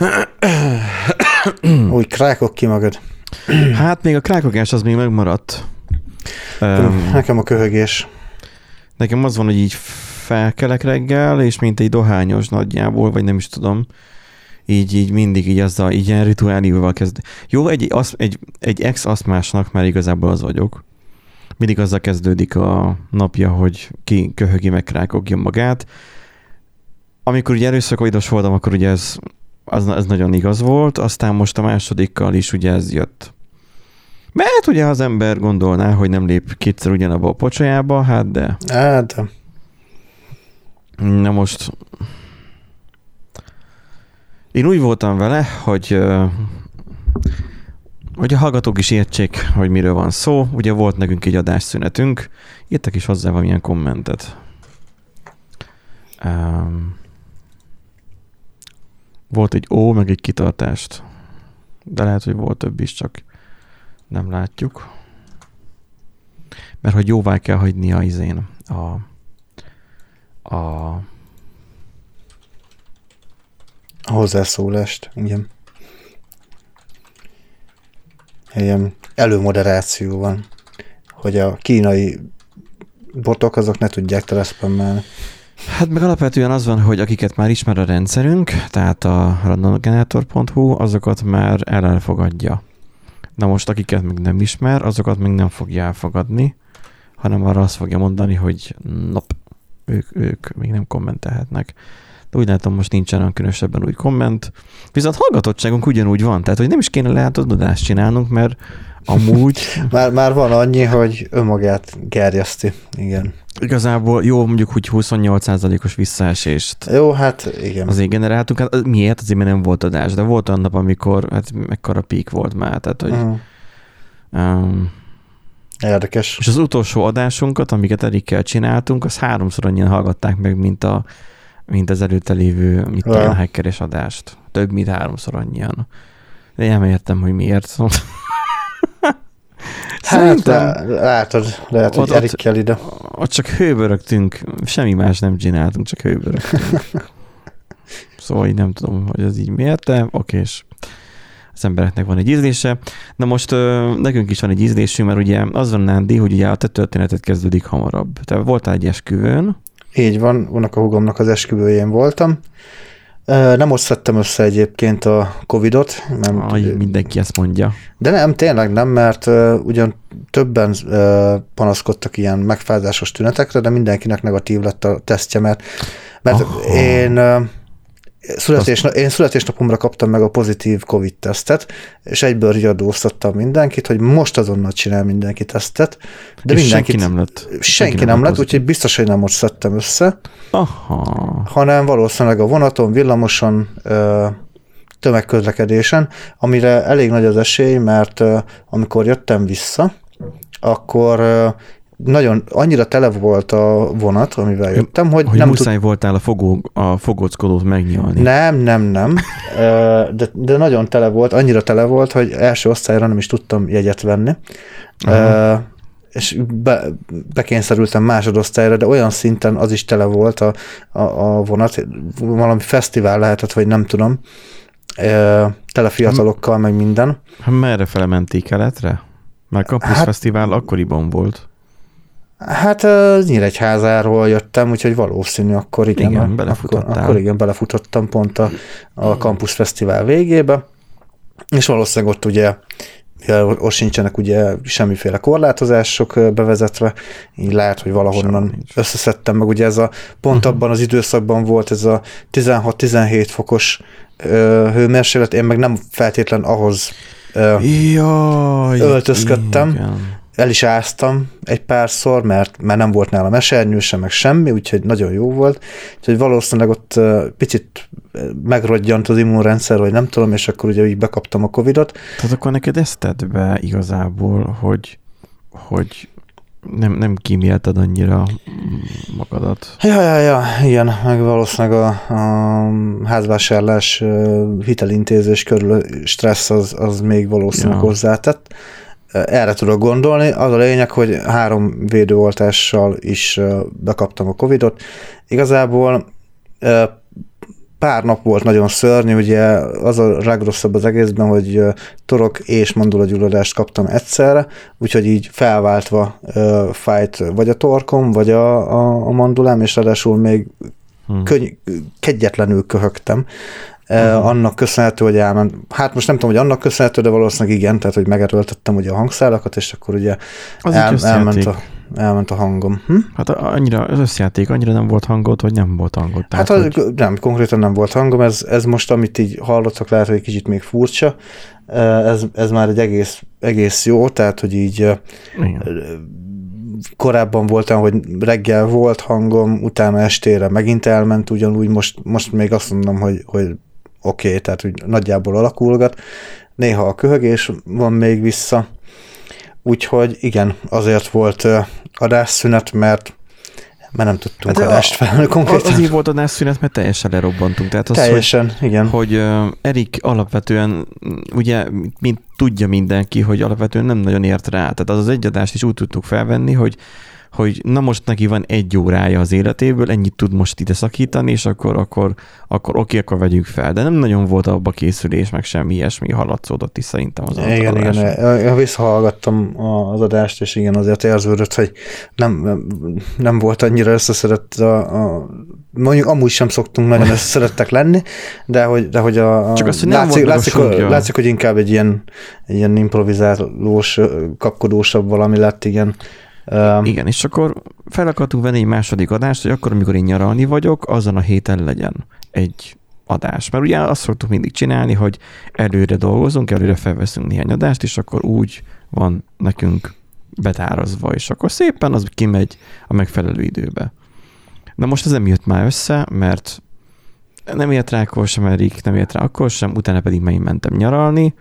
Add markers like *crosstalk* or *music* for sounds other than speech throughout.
*coughs* Úgy krákok ki magad. Hát még a krákogás az még megmaradt. Um, Nekem a köhögés. Nekem az van, hogy így felkelek reggel, és mint egy dohányos nagyjából, vagy nem is tudom, így, így mindig így azzal, így ilyen rituálival kezd. Jó, egy, az, egy, egy ex-aszmásnak már igazából az vagyok. Mindig azzal kezdődik a napja, hogy ki köhögi meg krákogja magát. Amikor ugye először covidos voltam, akkor ugye ez, az, ez nagyon igaz volt, aztán most a másodikkal is ugye ez jött. Mert ugye az ember gondolná, hogy nem lép kétszer ugyanabba a pocsajába, hát de... Hát de. Na most én úgy voltam vele, hogy hogy a hallgatók is értsék, hogy miről van szó. Ugye volt nekünk egy adásszünetünk, írtak is hozzá valamilyen kommentet. Um, volt egy ó, meg egy kitartást. De lehet, hogy volt több is, csak nem látjuk. Mert hogy jóvá kell hagyni a izén a, a a hozzászólást, igen. Ilyen előmoderáció van, hogy a kínai botok azok ne tudják teleszpammelni. Hát meg alapvetően az van, hogy akiket már ismer a rendszerünk, tehát a randomgenerator.hu, azokat már elfogadja. Na most akiket még nem ismer, azokat még nem fogja elfogadni, hanem arra azt fogja mondani, hogy nop, ők, ők még nem kommentelhetnek de úgy látom most nincsen olyan különösebben új komment. Viszont hallgatottságunk ugyanúgy van, tehát hogy nem is kéne lehet adást csinálnunk, mert amúgy... *laughs* már, már van annyi, hogy önmagát gerjeszti, igen. Igazából jó, mondjuk hogy 28%-os visszaesést. Jó, hát igen. Azért generáltunk. Hát miért? Azért mert nem volt adás, de volt olyan nap, amikor hát mekkora pík volt már, tehát hogy... Uh-huh. Um, Érdekes. És az utolsó adásunkat, amiket Erikkel csináltunk, az háromszor annyian hallgatták meg, mint a mint az előtte lévő mit tudom, a hackeres adást. Több, mint háromszor annyian. De nem értem, hogy miért. Hát, látod, lehet, hogy Erik kell ide. Ott csak hőbörögtünk, semmi más nem csináltunk, csak hőbörögtünk. *laughs* szóval így nem tudom, hogy ez így miért, de okés. Az embereknek van egy ízlése. Na most nekünk is van egy ízlésünk, mert ugye az van Nándi, hogy ugye a te történetet kezdődik hamarabb. Te voltál egy esküvőn, így van, a húgomnak az esküvőjén voltam. Nem most szedtem össze egyébként a Covidot. Nem, Aj, mindenki ezt mondja. De nem, tényleg nem, mert ugyan többen panaszkodtak ilyen megfázásos tünetekre, de mindenkinek negatív lett a tesztje, mert, mert oh. én uh, Születés, én születésnapomra kaptam meg a pozitív COVID-tesztet, és egyből riadóztattam mindenkit, hogy most azonnal csinál mindenki tesztet. De és mindenki nem lett. Senki, senki nem, nem lett, úgyhogy biztos, hogy nem most szedtem össze. Aha. Hanem valószínűleg a vonaton, villamoson, tömegközlekedésen, amire elég nagy az esély, mert amikor jöttem vissza, akkor nagyon annyira tele volt a vonat, amivel jöttem, hogy, hogy nem muszáj tud... voltál a, fogó, a fogóckodót megnyalni. Nem, nem, nem. De, de nagyon tele volt, annyira tele volt, hogy első osztályra nem is tudtam jegyet venni. Aha. És be, bekényszerültem másodosztályra, de olyan szinten az is tele volt a, a, a vonat, valami fesztivál lehetett, vagy nem tudom, tele fiatalokkal, meg minden. Hát merre fele menték keletre? Mert Campus hát, Fesztivál akkoriban volt. Hát Nyíregyházáról jöttem, úgyhogy valószínű, akkor igen, igen akkor, akkor igen, belefutottam pont a, a Campus Fesztivál végébe, és valószínűleg ott ugye ott sincsenek ugye semmiféle korlátozások bevezetve, így lehet, hogy valahonnan összeszedtem meg, ugye ez a pont uh-huh. abban az időszakban volt ez a 16-17 fokos hőmérséklet, én meg nem feltétlen ahhoz Jaj, öltözködtem, igen el is áztam egy párszor, mert már nem volt nálam esernyő sem, meg semmi, úgyhogy nagyon jó volt. Úgyhogy valószínűleg ott picit megrodjant az immunrendszer, vagy nem tudom, és akkor ugye így bekaptam a Covidot. Tehát akkor neked ezt tett be igazából, hogy, hogy nem, nem kímélted annyira magadat. Ja, ja, ja, igen, meg valószínűleg a, a házvásárlás hitelintézés körül stressz az, az még valószínűleg ja. hozzátett erre tudok gondolni. Az a lényeg, hogy három védőoltással is bekaptam a Covidot. Igazából pár nap volt nagyon szörnyű, ugye az a legrosszabb az egészben, hogy torok és mandulagyulladást kaptam egyszerre, úgyhogy így felváltva fájt vagy a torkom, vagy a, a, a mandulám, és ráadásul még hmm. könny, kegyetlenül köhögtem. Uh-huh. Annak köszönhető, hogy elment, hát most nem tudom, hogy annak köszönhető, de valószínűleg igen, tehát hogy megerőltettem ugye a hangszálakat, és akkor ugye az el, elment a elment a hangom. Hm? Hát annyira, az összjáték annyira nem volt hangod, vagy nem volt hangod? Tehát, hát az, hogy... nem, konkrétan nem volt hangom, ez, ez most, amit így hallottak, lehet, hogy egy kicsit még furcsa, ez, ez már egy egész, egész jó, tehát, hogy így Igen. korábban voltam, hogy reggel volt hangom, utána estére megint elment ugyanúgy, most, most még azt mondom, hogy, hogy oké, okay, tehát hogy nagyjából alakulgat. Néha a köhögés van még vissza, Úgyhogy igen, azért volt adásszünet, mert mert nem tudtunk hát adást felvenni konkrétan. Azért volt adásszünet, mert teljesen lerobbantunk. Tehát az, teljesen, hogy, igen. Hogy uh, Erik alapvetően, ugye, mint tudja mindenki, hogy alapvetően nem nagyon ért rá. Tehát az az egy adást is úgy tudtuk felvenni, hogy hogy na most neki van egy órája az életéből, ennyit tud most ide szakítani, és akkor, akkor, akkor oké, akkor vegyük fel. De nem nagyon volt abba készülés, meg semmi ilyesmi hallatszódott is szerintem az Igen, igen, igen. Visszahallgattam az adást, és igen, azért érződött, hogy nem, nem volt annyira összeszedett a, a mondjuk amúgy sem szoktunk nagyon *laughs* összeszerettek lenni, de hogy, de hogy a, Csak azt, hogy látszik, látszik, a látszik, hogy inkább egy ilyen, egy ilyen improvizálós, kapkodósabb valami lett, igen. Um, Igen, és akkor fel akartunk venni egy második adást, hogy akkor, amikor én nyaralni vagyok, azon a héten legyen egy adás. Mert ugye azt szoktuk mindig csinálni, hogy előre dolgozunk, előre felveszünk néhány adást, és akkor úgy van nekünk betárazva, és akkor szépen az kimegy a megfelelő időbe. Na most ez nem jött már össze, mert nem ért rá akkor sem Erik, nem ért rá akkor sem, utána pedig megint mentem nyaralni,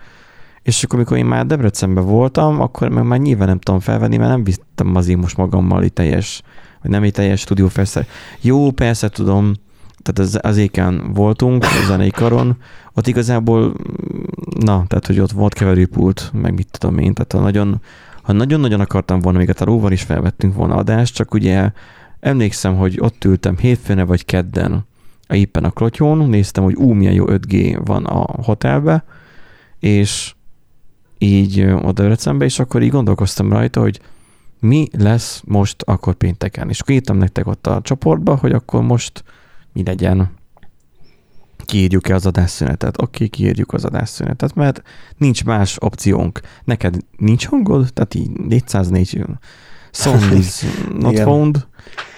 és akkor, amikor én már Debrecenben voltam, akkor meg már nyilván nem tudom felvenni, mert nem vittem azért most magammal egy teljes, vagy nem egy teljes stúdiófesztel. Jó, persze tudom, tehát az, az éken voltunk, a zenei karon, ott igazából, na, tehát, hogy ott volt keverőpult, meg mit tudom én, tehát ha nagyon, ha nagyon-nagyon akartam volna, még a taróval is felvettünk volna adást, csak ugye emlékszem, hogy ott ültem hétfőne vagy kedden, éppen a klotyón, néztem, hogy ú, milyen jó 5G van a hotelbe, és így oda Debrecenbe, és akkor így gondolkoztam rajta, hogy mi lesz most akkor pénteken. És akkor írtam nektek ott a csoportba, hogy akkor most mi legyen. Kiírjuk-e az adásszünetet? Oké, okay, kiírjuk az adásszünetet, mert nincs más opciónk. Neked nincs hangod? Tehát így 404 sound is *laughs* not found,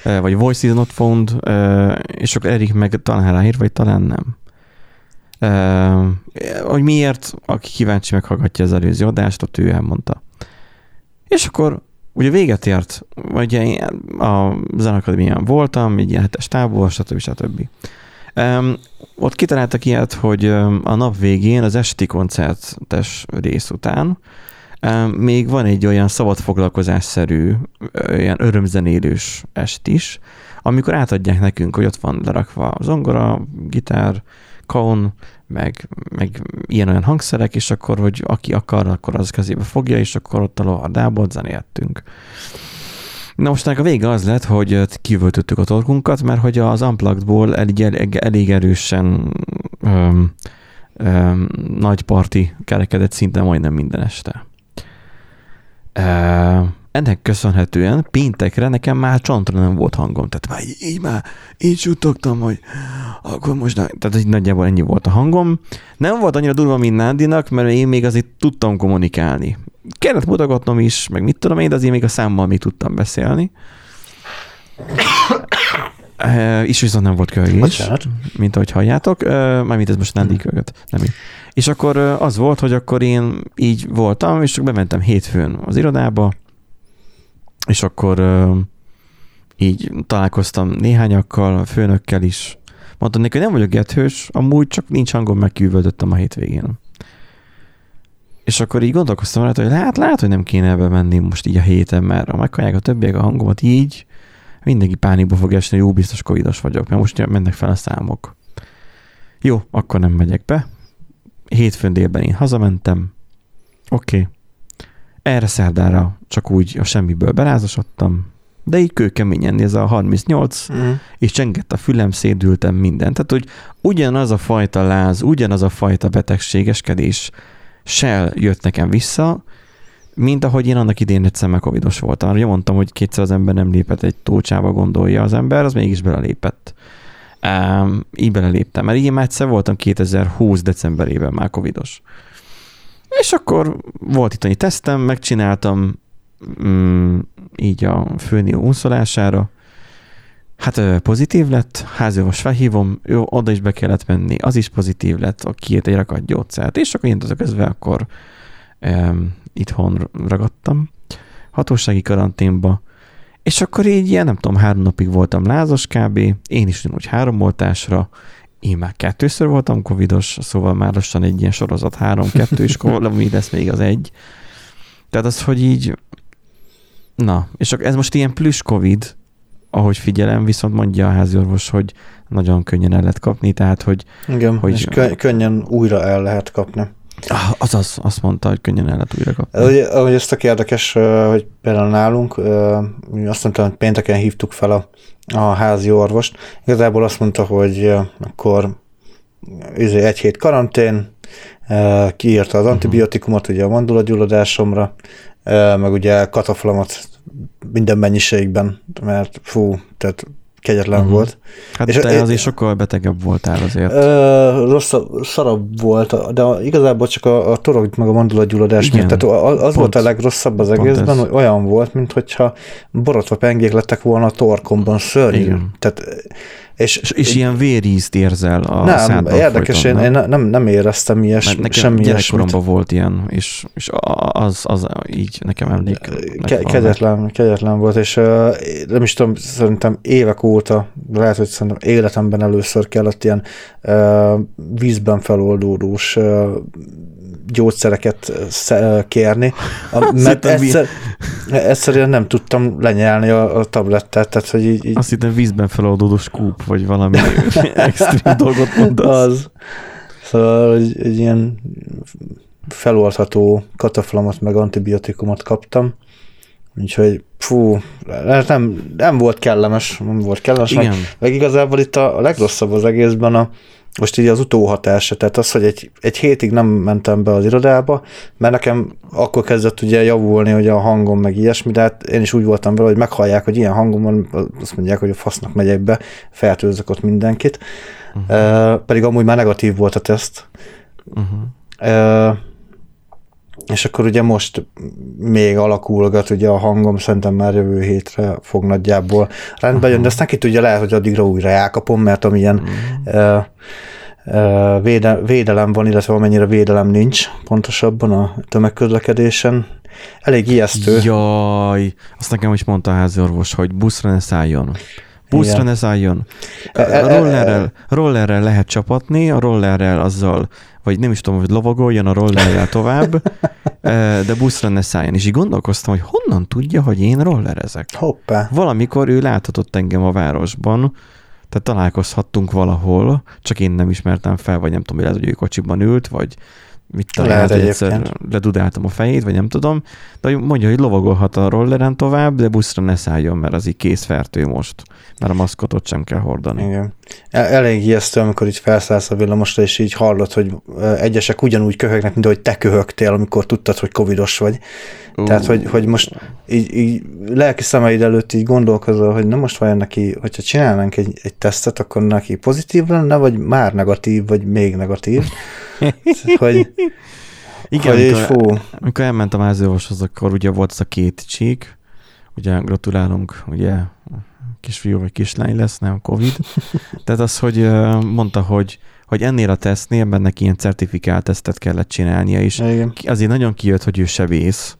vagy voice is not found, és akkor Erik meg talán ráír, vagy talán nem. Uh, hogy miért, aki kíváncsi meghallgatja az előző adást, ott ő elmondta. És akkor ugye véget ért, ugye a Zenakadémián voltam, egy ilyen hetes tából, stb. stb. Um, ott kitaláltak ilyet, hogy a nap végén, az esti koncertes rész után um, még van egy olyan szabadfoglalkozásszerű, olyan örömzenélős est is, amikor átadják nekünk, hogy ott van lerakva a zongora, gitár, kaon, meg, meg ilyen-olyan hangszerek, és akkor, hogy aki akar, akkor az kezébe fogja, és akkor ott a lovardából zenéltünk. Na most a vége az lett, hogy kivöltöttük a torkunkat, mert hogy az Unpluggedból elég, elég, elég erősen öm, öm, nagy parti kerekedett szinte majdnem minden este. Öm, ennek köszönhetően péntekre nekem már csontra nem volt hangom. Tehát már így, így már így suttogtam, hogy akkor most, na, tehát így nagyjából ennyi volt a hangom. Nem volt annyira durva, mint Nándinak, mert én még azért tudtam kommunikálni. Kellett mutogatnom is, meg mit tudom én, de azért még a számmal még tudtam beszélni. *coughs* Uh, és viszont nem volt kölgés, mint ahogy halljátok. Uh, mármint ez most Nandi kögött. Nem így. És akkor uh, az volt, hogy akkor én így voltam, és csak bementem hétfőn az irodába, és akkor így találkoztam néhányakkal, a főnökkel is. Mondtam neki, hogy nem vagyok gethős, amúgy csak nincs hangom, megküvöldöttem a hétvégén. És akkor így gondolkoztam rá, hogy hát lehet, hogy nem kéne ebbe menni most így a héten, mert ha meghallják a többiek a hangomat így, mindenki pánikba fog esni, jó, biztos covidos vagyok, mert most mennek fel a számok. Jó, akkor nem megyek be. Hétfőn délben én hazamentem. Oké. Okay. Erre szerdára csak úgy a semmiből belázasodtam, de így kőkeményen ez a 38, mm. és csengett a fülem, szédültem mindent. Tehát, hogy ugyanaz a fajta láz, ugyanaz a fajta betegségeskedés se jött nekem vissza, mint ahogy én annak idén egyszer meg covidos voltam. Arra mondtam, hogy kétszer az ember nem lépett egy tócsába, gondolja az ember, az mégis belelépett. Um, így beleléptem, mert én már egyszer voltam 2020 decemberében már covidos. És akkor volt itt egy tesztem, megcsináltam mm, így a főni unszolására. Hát pozitív lett, házővos felhívom, jó, oda is be kellett menni, az is pozitív lett, a két egy rakat gyógyszert, és akkor én közben akkor um, itthon ragadtam, hatósági karanténba, és akkor így ilyen, nem tudom, három napig voltam lázas kb. Én is ugyanúgy három oltásra, én már kettőször voltam covidos, szóval már lassan egy ilyen sorozat három-kettő, és valami *laughs* lesz még az egy. Tehát az, hogy így, na, és ez most ilyen plusz covid, ahogy figyelem, viszont mondja a háziorvos, hogy nagyon könnyen el lehet kapni, tehát hogy... Igen, hogy, és könnyen újra el lehet kapni. Ah, azaz, azt mondta, hogy könnyen el lehet újra kapni. Ahogy, ahogy ezt a érdekes, hogy például nálunk, azt mondtam, hogy pénteken hívtuk fel a, a házi orvost. Igazából azt mondta, hogy akkor izé, egy hét karantén, kiírta az mhm. antibiotikumot ugye a mandulagyulladásomra, meg ugye kataflamot minden mennyiségben, mert fú, tehát kegyetlen uh-huh. volt. Hát és te azért sokkal betegebb voltál azért. Ö, rosszabb, szarabb volt, de igazából csak a, a torok meg a mandulagyulladás miatt. Tehát az pont, volt a legrosszabb az egészben, hogy olyan volt, mintha borotva pengék lettek volna a torkomban szörnyű. Igen. Tehát és, és, és ilyen vérízt érzel a Nem, szádban érdekes, folyton, én, nem? én nem, nem éreztem ilyes, Mert nekem semmi gyerekkoromban volt ilyen, és, és az, az így nekem emlék. Ke- kegyetlen, kegyetlen volt, és uh, nem is tudom, szerintem évek óta, lehet, hogy szerintem életemben először kellett ilyen uh, vízben feloldódós uh, gyógyszereket kérni, mert egyszer, egyszerűen nem tudtam lenyelni a, a tablettet, tehát hogy így, így... Azt hittem vízben feloldódó skúp, vagy valami *laughs* extrém dolgot mondasz. Az. Szóval egy, egy ilyen feloldható kataflamot meg antibiotikumot kaptam, úgyhogy fú, nem, nem volt kellemes, nem volt kellemes, Igen. Meg, meg igazából itt a, a legrosszabb az egészben a, most így az utóhatása, tehát az, hogy egy, egy hétig nem mentem be az irodába, mert nekem akkor kezdett ugye javulni hogy a hangom, meg ilyesmi, de hát én is úgy voltam vele, hogy meghallják, hogy ilyen hangom van, azt mondják, hogy a fasznak megyek be, fertőzök ott mindenkit. Uh-huh. Uh, pedig amúgy már negatív volt a teszt. Uh-huh. Uh, és akkor ugye most még alakulgat ugye a hangom, szerintem már jövő hétre fog nagyjából rendbe jön, de ezt neki tudja, lehet, hogy addigra újra elkapom, mert amilyen mm. uh, uh, véde, védelem van, illetve amennyire védelem nincs pontosabban a tömegközlekedésen. Elég ijesztő. Jaj, azt nekem is mondta a háziorvos, hogy buszra ne szálljon. Buszra Igen. ne szálljon. E, e, e, rollerrel, rollerrel lehet csapatni, a rollerrel azzal vagy nem is tudom, hogy lovagoljon a rollerrel tovább, *laughs* de buszra ne szálljon. És így gondolkoztam, hogy honnan tudja, hogy én rollerezek. Hoppá. Valamikor ő láthatott engem a városban, tehát találkozhattunk valahol, csak én nem ismertem fel, vagy nem tudom, hogy lehet, hogy ő kocsiban ült, vagy mit talán, lehet, hogy egyszer ledudáltam a fejét, vagy nem tudom, de mondja, hogy lovagolhat a rolleren tovább, de buszra ne szálljon, mert az így készfertő most, mert a maszkotot sem kell hordani. Igen. Elég ijesztő, amikor így felszállsz a villamosra, és így hallod, hogy egyesek ugyanúgy köhögnek, mint ahogy te köhögtél, amikor tudtad, hogy covidos vagy. Uh. Tehát, hogy, hogy most így, így lelki szemeid előtt így gondolkozol, hogy na most vajon neki, hogyha csinálnánk egy, egy tesztet, akkor neki pozitív lenne, vagy már negatív, vagy még negatív. Hogy, Igen, hogy amikor, fú. amikor elmentem a háziorvoshoz, akkor ugye volt az a két csík, ugye gratulálunk, ugye kisfiú vagy kislány lesz, nem Covid. Tehát az, hogy mondta, hogy hogy ennél a tesztnél bennek ilyen certifikált tesztet kellett csinálnia, és Igen. azért nagyon kijött, hogy ő sebész,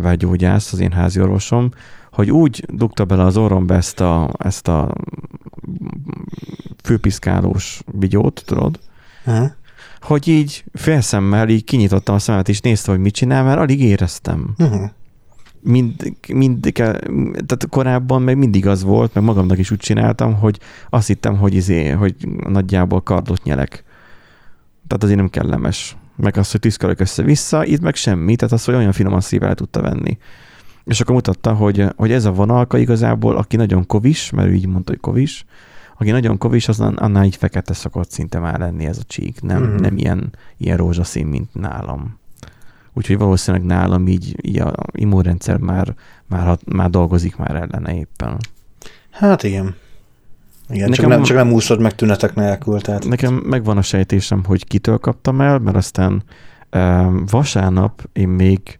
vagy gyógyász, az én házi orvosom, hogy úgy dugta bele az orromba ezt a, ezt a főpiszkálós bigyót, tudod, uh-huh. Hogy így félszemmel így kinyitottam a szemet, és nézte, hogy mit csinál, mert alig éreztem. Uh-huh mind, mind, tehát korábban meg mindig az volt, meg magamnak is úgy csináltam, hogy azt hittem, hogy, izé, hogy nagyjából kardot nyelek. Tehát azért nem kellemes. Meg az, hogy tűzkarok össze-vissza, itt meg semmi, tehát az, hogy olyan finoman szívvel tudta venni. és akkor mutatta, hogy, hogy ez a vonalka igazából, aki nagyon kovis, mert ő így mondta, hogy kovis, aki nagyon kovis, az annál így fekete szokott szinte már lenni ez a csík, nem, mm. nem ilyen, ilyen rózsaszín, mint nálam. Úgyhogy valószínűleg nálam így, így a immunrendszer már, már, már dolgozik már ellene éppen. Hát igen. Igen, nekem, csak, nem, csak nem úszod meg tünetek nélkül. Tehát nekem megvan a sejtésem, hogy kitől kaptam el, mert aztán um, vasárnap én még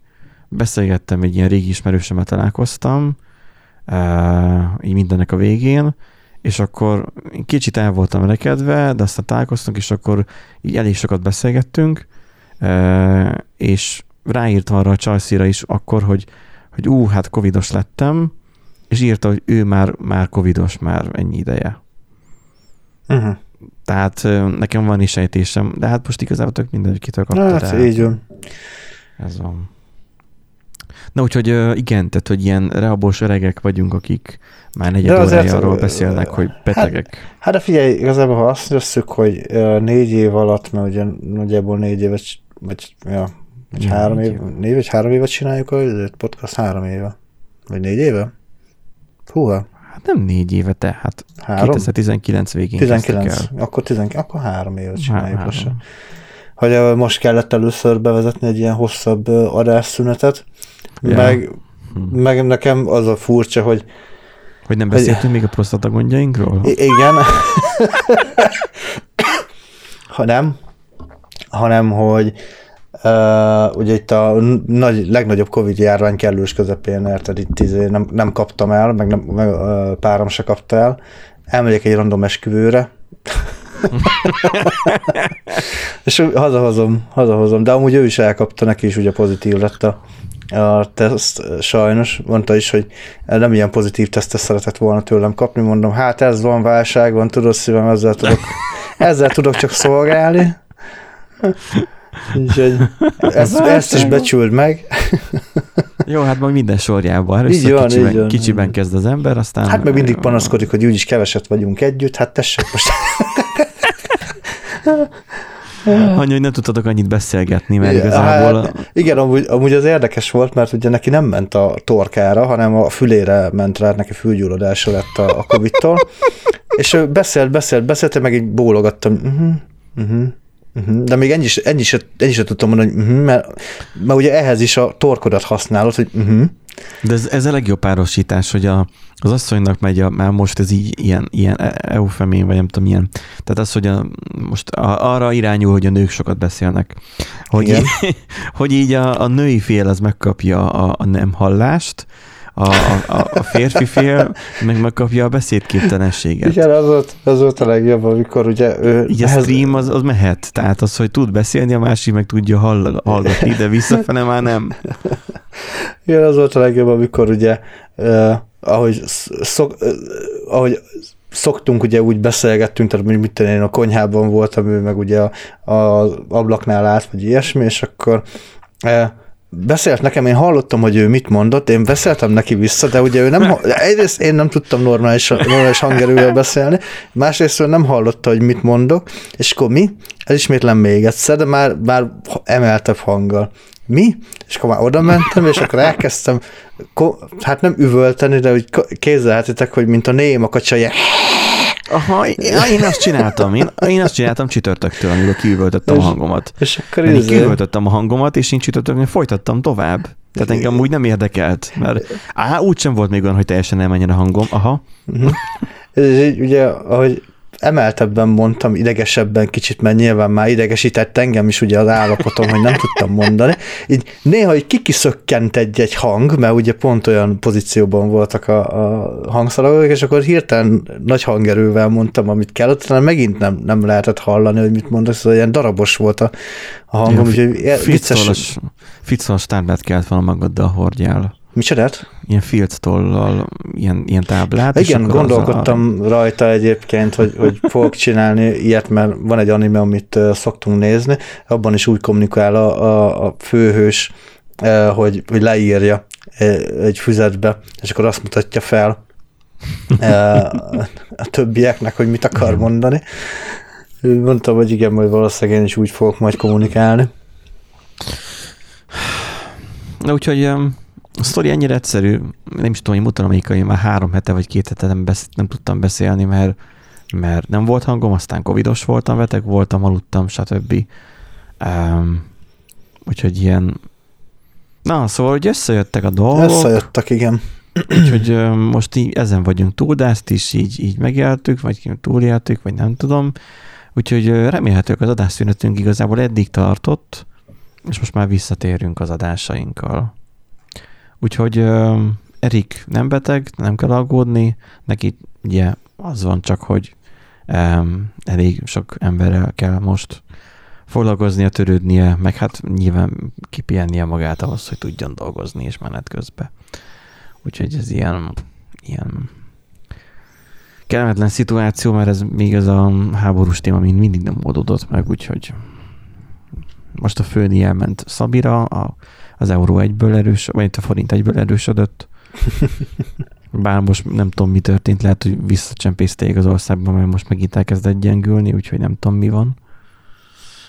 beszélgettem egy ilyen régi ismerősömmel találkoztam, uh, így mindennek a végén, és akkor kicsit el voltam rekedve, de aztán találkoztunk, és akkor így elég sokat beszélgettünk, és ráírtam arra a csajszíra is akkor, hogy, hogy ú, hát covidos lettem, és írta, hogy ő már, már covidos, már ennyi ideje. Uh-huh. Tehát nekem van is sejtésem, de hát most igazából tök mindegy, kitől kapta. Hát, így van. Ez van. Na úgyhogy igen, tehát hogy ilyen rehabós öregek vagyunk, akik már negyed órája arról beszélnek, hogy hát- betegek. Hát, hát de figyelj, igazából ha azt veszük, hogy négy év alatt, mert ugye nagyjából négy évet, vagy, ja, vagy három év, négy vagy három évet csináljuk a podcast, három éve. Vagy négy éve? Húha. Hát nem négy éve, tehát három? 2019 végén 19, el. akkor, 10, akkor három évet csináljuk Há, Hogy most kellett először bevezetni egy ilyen hosszabb adásszünetet, ja. meg, hm. meg nekem az a furcsa, hogy hogy nem beszéltünk hogy, még a prostata gondjainkról? Igen. ha nem, hanem, hogy Uh, ugye itt a nagy, legnagyobb Covid járvány kellős közepén, érted, itt izé nem, nem kaptam el, meg, nem, meg uh, párom se kapta el. Elmegyek egy random esküvőre, *laughs* és hazahozom, hazahozom, de amúgy ő is elkapta, neki is ugye pozitív lett a, a teszt, sajnos. Mondta is, hogy nem ilyen pozitív tesztet szeretett volna tőlem kapni, mondom, hát ez van, válság van, tudod szívem, ezzel tudok, *laughs* ezzel tudok csak szolgálni. Úgyhogy *laughs* ezt, ezt is becsüld meg. Jó, hát majd minden sorjában. Így van, kicsiben, így van. kicsiben kezd az ember, aztán... Hát meg mindig panaszkodik, hogy úgyis keveset vagyunk együtt, hát tessék most. *laughs* Annyi, hogy nem tudtatok annyit beszélgetni, mert igazából... Hát, igen, amúgy, amúgy az érdekes volt, mert ugye neki nem ment a torkára, hanem a fülére ment rá, neki fülgyulladása lett a, a Covid-tól, és ő beszélt, beszélt, beszélt, meg így bólogattam, uh-huh, uh-huh, Uh-huh. De még ennyi, ennyi, se, ennyi se tudtam mondani, hogy uh-huh, mert, mert ugye ehhez is a torkodat használod, hogy uh-huh. De ez, ez a legjobb párosítás, hogy a, az asszonynak megy a, már most ez így ilyen, ilyen e- eufemén, vagy nem tudom, ilyen. Tehát az, hogy a, most a, arra irányul, hogy a nők sokat beszélnek. Hogy, így, *laughs* hogy így a, a női fél az megkapja a, a nem hallást, a, a, a férfi fél meg megkapja a beszédképtelenséget. Igen, az volt, az volt a legjobb, amikor ugye ő... Így a ehhez... stream az, az mehet, tehát az, hogy tud beszélni, a másik meg tudja hall, hallgatni, de visszafele már nem. Igen, az volt a legjobb, amikor ugye uh, ahogy, szok, uh, ahogy szoktunk, ugye úgy beszélgettünk, tehát mit tudom én a konyhában voltam, ő meg ugye a, a ablaknál állt, vagy ilyesmi, és akkor uh, beszélt nekem, én hallottam, hogy ő mit mondott, én beszéltem neki vissza, de ugye ő nem, *laughs* egyrészt én nem tudtam normális, normális hangerővel beszélni, másrészt ő nem hallotta, hogy mit mondok, és akkor mi? Elismétlem még egyszer, de már, már emeltebb hanggal. Mi? És akkor már oda mentem, és akkor elkezdtem, hát nem üvölteni, de úgy kézzelhetitek, hogy mint a néma kacsa, Aha, én azt csináltam, én, én azt csináltam csütörtöktől, amikor kiüvöltöttem a hangomat. És akkor én kiüvöltöttem a hangomat, és én csütörtökön folytattam tovább. Tehát engem úgy nem érdekelt, mert á, úgy sem volt még olyan, hogy teljesen elmenjen a hangom. Aha. Uh-huh. Így, ugye, ahogy emeltebben mondtam, idegesebben kicsit, mert nyilván már idegesített engem is ugye az állapotom, hogy nem tudtam mondani. Így néha így kikiszökkent egy-egy hang, mert ugye pont olyan pozícióban voltak a, a hangszalagok, és akkor hirtelen nagy hangerővel mondtam, amit kellett, utána megint nem, nem lehetett hallani, hogy mit mondok, szóval ilyen darabos volt a, a hangom, úgyhogy vicces. Ficcolos táblát kellett volna magaddal hordjál. Micsodát? Ilyen filctollal, ilyen, ilyen táblát. Igen, gondolkodtam a... rajta egyébként, hogy, hogy fogok csinálni ilyet, mert van egy anime, amit szoktunk nézni, abban is úgy kommunikál a, a, a főhős, hogy, hogy leírja egy füzetbe, és akkor azt mutatja fel a többieknek, hogy mit akar mondani. Mondtam, hogy igen, majd valószínűleg én is úgy fogok majd kommunikálni. Na úgyhogy A sztori ennyire egyszerű, nem is tudom, hogy mutatom, hogy már három hete vagy két hete nem, besz- nem tudtam beszélni, mert, mert nem volt hangom, aztán covidos voltam, beteg voltam, aludtam, stb. Um, úgyhogy ilyen... Na, szóval, hogy összejöttek a dolgok. Összejöttek, igen. Úgyhogy most így ezen vagyunk túl, de ezt is így, így megéltük, vagy túléltük, vagy nem tudom. Úgyhogy remélhetőleg az adásszünetünk igazából eddig tartott, és most már visszatérünk az adásainkkal. Úgyhogy Erik nem beteg, nem kell aggódni, neki ugye az van csak, hogy elég sok emberrel kell most foglalkoznia, törődnie, meg hát nyilván kipihennie magát ahhoz, hogy tudjon dolgozni és menet közben. Úgyhogy ez ilyen, ilyen kellemetlen szituáció, mert ez még ez a háborús téma mind mindig nem oldódott meg, úgyhogy most a főni elment Szabira, a, az euró egyből erős, vagy a forint egyből erősödött. *laughs* Bár most nem tudom, mi történt, lehet, hogy visszacsempészték az országban, mert most megint elkezdett gyengülni, úgyhogy nem tudom, mi van.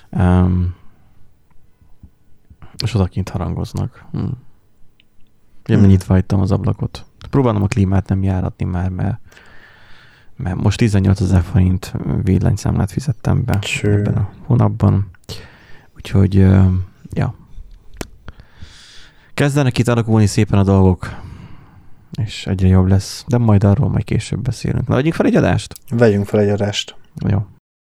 Um, és odakint harangoznak. Hm. Ugye hmm. nyitva hagytam az ablakot. Próbálom a klímát nem járatni már, mert, mert most 18 ezer forint villanyszámlát fizettem be Sure. ebben a hónapban. Úgyhogy, ja. Kezdenek itt alakulni szépen a dolgok, és egyre jobb lesz, de majd arról majd később beszélünk. Na, vegyünk fel egy adást? Vegyünk fel egy adást. Jó.